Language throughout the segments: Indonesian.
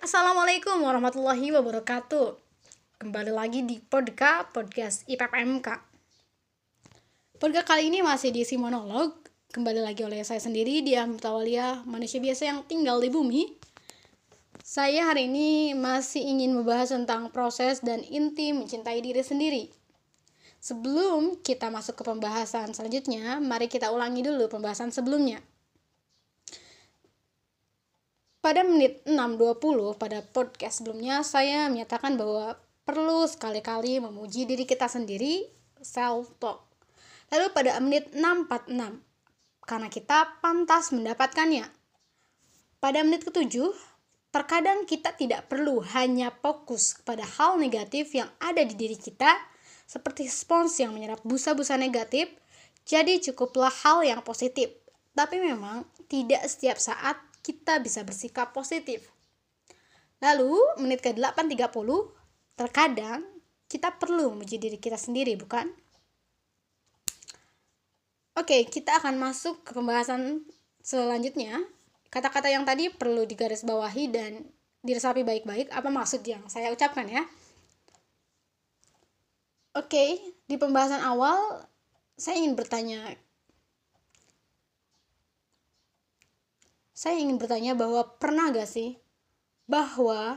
Assalamualaikum warahmatullahi wabarakatuh. Kembali lagi di Podka Podcast IPPMK Podka kali ini masih diisi monolog. Kembali lagi oleh saya sendiri Dia Mutawalia, manusia biasa yang tinggal di bumi. Saya hari ini masih ingin membahas tentang proses dan inti mencintai diri sendiri. Sebelum kita masuk ke pembahasan selanjutnya Mari kita ulangi dulu pembahasan sebelumnya pada menit 6.20 pada podcast sebelumnya, saya menyatakan bahwa perlu sekali-kali memuji diri kita sendiri, self-talk. Lalu pada menit 6.46, karena kita pantas mendapatkannya. Pada menit ketujuh, terkadang kita tidak perlu hanya fokus kepada hal negatif yang ada di diri kita, seperti spons yang menyerap busa-busa negatif, jadi cukuplah hal yang positif. Tapi memang tidak setiap saat kita bisa bersikap positif. Lalu, menit ke-8.30, terkadang kita perlu memuji diri kita sendiri, bukan? Oke, kita akan masuk ke pembahasan selanjutnya. Kata-kata yang tadi perlu digarisbawahi dan diresapi baik-baik apa maksud yang saya ucapkan ya. Oke, di pembahasan awal saya ingin bertanya saya ingin bertanya bahwa pernah gak sih bahwa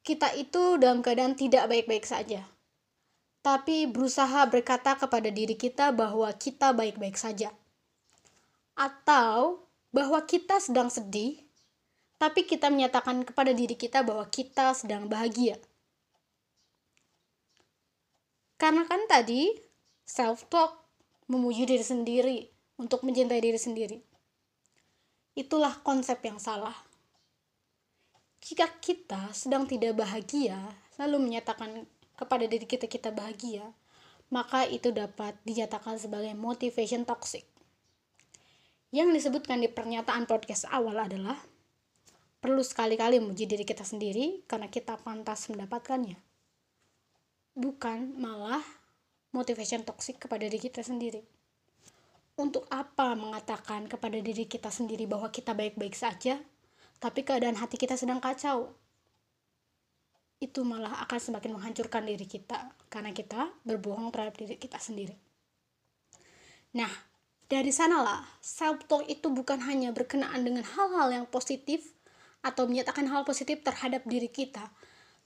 kita itu dalam keadaan tidak baik-baik saja, tapi berusaha berkata kepada diri kita bahwa kita baik-baik saja, atau bahwa kita sedang sedih, tapi kita menyatakan kepada diri kita bahwa kita sedang bahagia. Karena kan tadi self-talk memuji diri sendiri untuk mencintai diri sendiri Itulah konsep yang salah. Jika kita sedang tidak bahagia, lalu menyatakan kepada diri kita kita bahagia, maka itu dapat dinyatakan sebagai motivation toxic. Yang disebutkan di pernyataan podcast awal adalah perlu sekali-kali memuji diri kita sendiri karena kita pantas mendapatkannya. Bukan malah motivation toxic kepada diri kita sendiri untuk apa mengatakan kepada diri kita sendiri bahwa kita baik-baik saja, tapi keadaan hati kita sedang kacau? Itu malah akan semakin menghancurkan diri kita, karena kita berbohong terhadap diri kita sendiri. Nah, dari sanalah self-talk itu bukan hanya berkenaan dengan hal-hal yang positif atau menyatakan hal positif terhadap diri kita,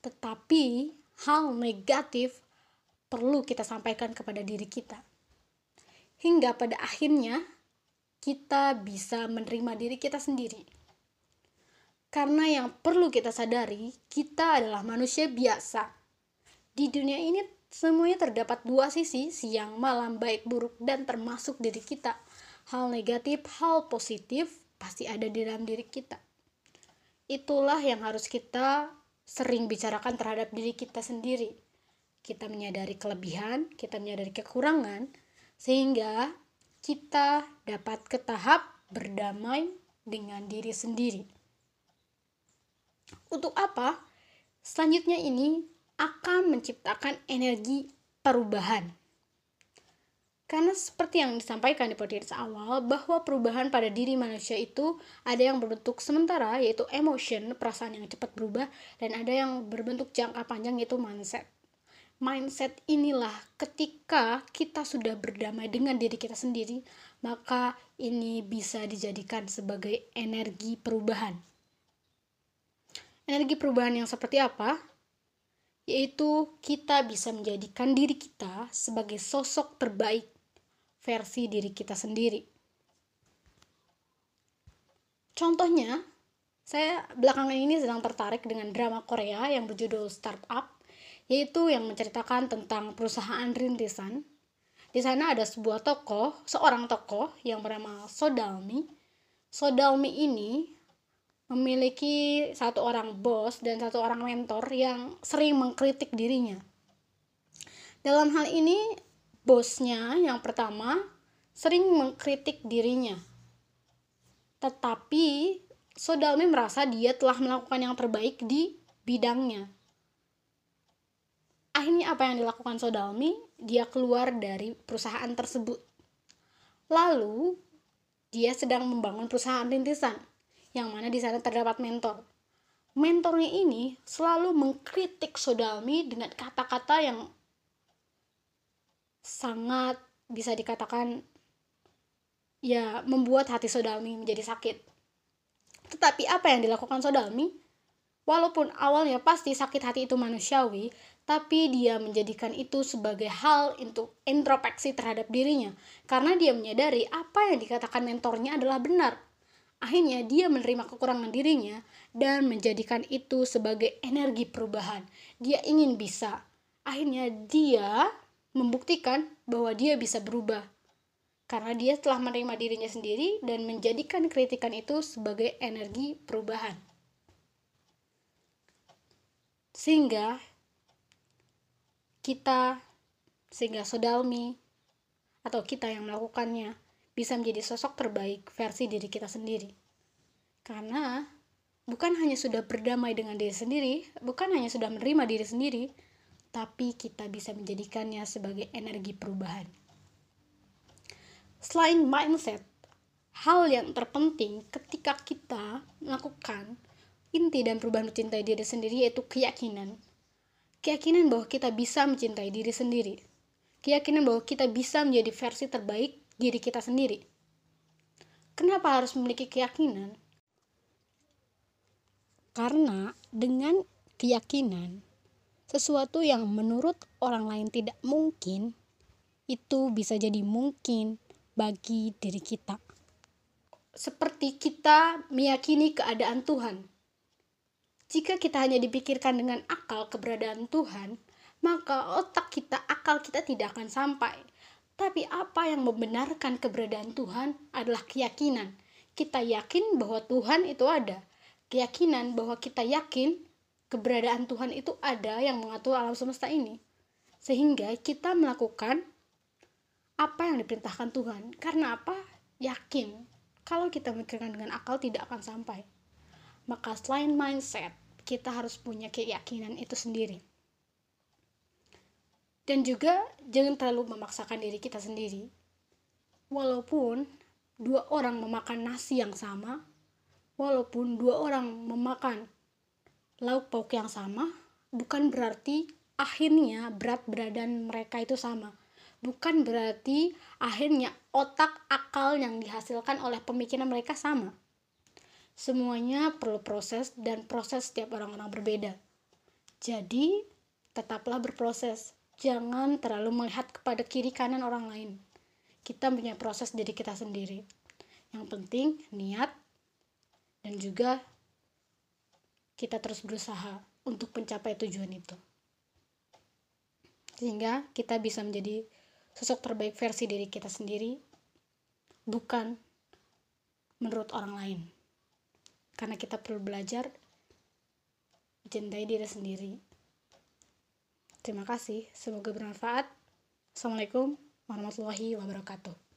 tetapi hal negatif perlu kita sampaikan kepada diri kita hingga pada akhirnya kita bisa menerima diri kita sendiri. Karena yang perlu kita sadari, kita adalah manusia biasa. Di dunia ini semuanya terdapat dua sisi, siang malam, baik buruk, dan termasuk diri kita. Hal negatif, hal positif pasti ada di dalam diri kita. Itulah yang harus kita sering bicarakan terhadap diri kita sendiri. Kita menyadari kelebihan, kita menyadari kekurangan, sehingga kita dapat ke tahap berdamai dengan diri sendiri. Untuk apa? Selanjutnya ini akan menciptakan energi perubahan. Karena seperti yang disampaikan di podcast awal, bahwa perubahan pada diri manusia itu ada yang berbentuk sementara, yaitu emotion, perasaan yang cepat berubah, dan ada yang berbentuk jangka panjang, yaitu mindset mindset inilah ketika kita sudah berdamai dengan diri kita sendiri, maka ini bisa dijadikan sebagai energi perubahan. Energi perubahan yang seperti apa? Yaitu kita bisa menjadikan diri kita sebagai sosok terbaik versi diri kita sendiri. Contohnya, saya belakangan ini sedang tertarik dengan drama Korea yang berjudul Startup yaitu yang menceritakan tentang perusahaan rintisan. Di sana ada sebuah tokoh, seorang tokoh yang bernama Sodalmi. Sodalmi ini memiliki satu orang bos dan satu orang mentor yang sering mengkritik dirinya. Dalam hal ini, bosnya yang pertama sering mengkritik dirinya. Tetapi Sodalmi merasa dia telah melakukan yang terbaik di bidangnya akhirnya apa yang dilakukan Sodalmi dia keluar dari perusahaan tersebut lalu dia sedang membangun perusahaan rintisan yang mana di sana terdapat mentor mentornya ini selalu mengkritik Sodalmi dengan kata-kata yang sangat bisa dikatakan ya membuat hati Sodalmi menjadi sakit. Tetapi apa yang dilakukan Sodalmi? Walaupun awalnya pasti sakit hati itu manusiawi, tapi dia menjadikan itu sebagai hal untuk introspeksi terhadap dirinya karena dia menyadari apa yang dikatakan mentornya adalah benar. Akhirnya dia menerima kekurangan dirinya dan menjadikan itu sebagai energi perubahan. Dia ingin bisa. Akhirnya dia membuktikan bahwa dia bisa berubah. Karena dia telah menerima dirinya sendiri dan menjadikan kritikan itu sebagai energi perubahan. Sehingga kita, sehingga Sodalmi, atau kita yang melakukannya, bisa menjadi sosok terbaik versi diri kita sendiri. Karena bukan hanya sudah berdamai dengan diri sendiri, bukan hanya sudah menerima diri sendiri, tapi kita bisa menjadikannya sebagai energi perubahan. Selain mindset, hal yang terpenting ketika kita melakukan inti dan perubahan mencintai diri sendiri yaitu keyakinan. Keyakinan bahwa kita bisa mencintai diri sendiri. Keyakinan bahwa kita bisa menjadi versi terbaik diri kita sendiri. Kenapa harus memiliki keyakinan? Karena dengan keyakinan, sesuatu yang menurut orang lain tidak mungkin, itu bisa jadi mungkin bagi diri kita. Seperti kita meyakini keadaan Tuhan. Jika kita hanya dipikirkan dengan akal keberadaan Tuhan, maka otak kita, akal kita tidak akan sampai tapi apa yang membenarkan keberadaan Tuhan adalah keyakinan. Kita yakin bahwa Tuhan itu ada. Keyakinan bahwa kita yakin keberadaan Tuhan itu ada yang mengatur alam semesta ini. Sehingga kita melakukan apa yang diperintahkan Tuhan. Karena apa? Yakin. Kalau kita memikirkan dengan akal tidak akan sampai. Maka selain mindset, kita harus punya keyakinan itu sendiri. Dan juga jangan terlalu memaksakan diri kita sendiri. Walaupun dua orang memakan nasi yang sama walaupun dua orang memakan lauk pauk yang sama bukan berarti akhirnya berat badan mereka itu sama. Bukan berarti akhirnya otak akal yang dihasilkan oleh pemikiran mereka sama semuanya perlu proses dan proses setiap orang-orang berbeda jadi tetaplah berproses jangan terlalu melihat kepada kiri kanan orang lain. Kita punya proses diri kita sendiri. Yang penting niat dan juga kita terus berusaha untuk mencapai tujuan itu. Sehingga kita bisa menjadi sosok terbaik versi diri kita sendiri, bukan menurut orang lain. Karena kita perlu belajar mencintai diri sendiri Terima kasih, semoga bermanfaat. Assalamualaikum warahmatullahi wabarakatuh.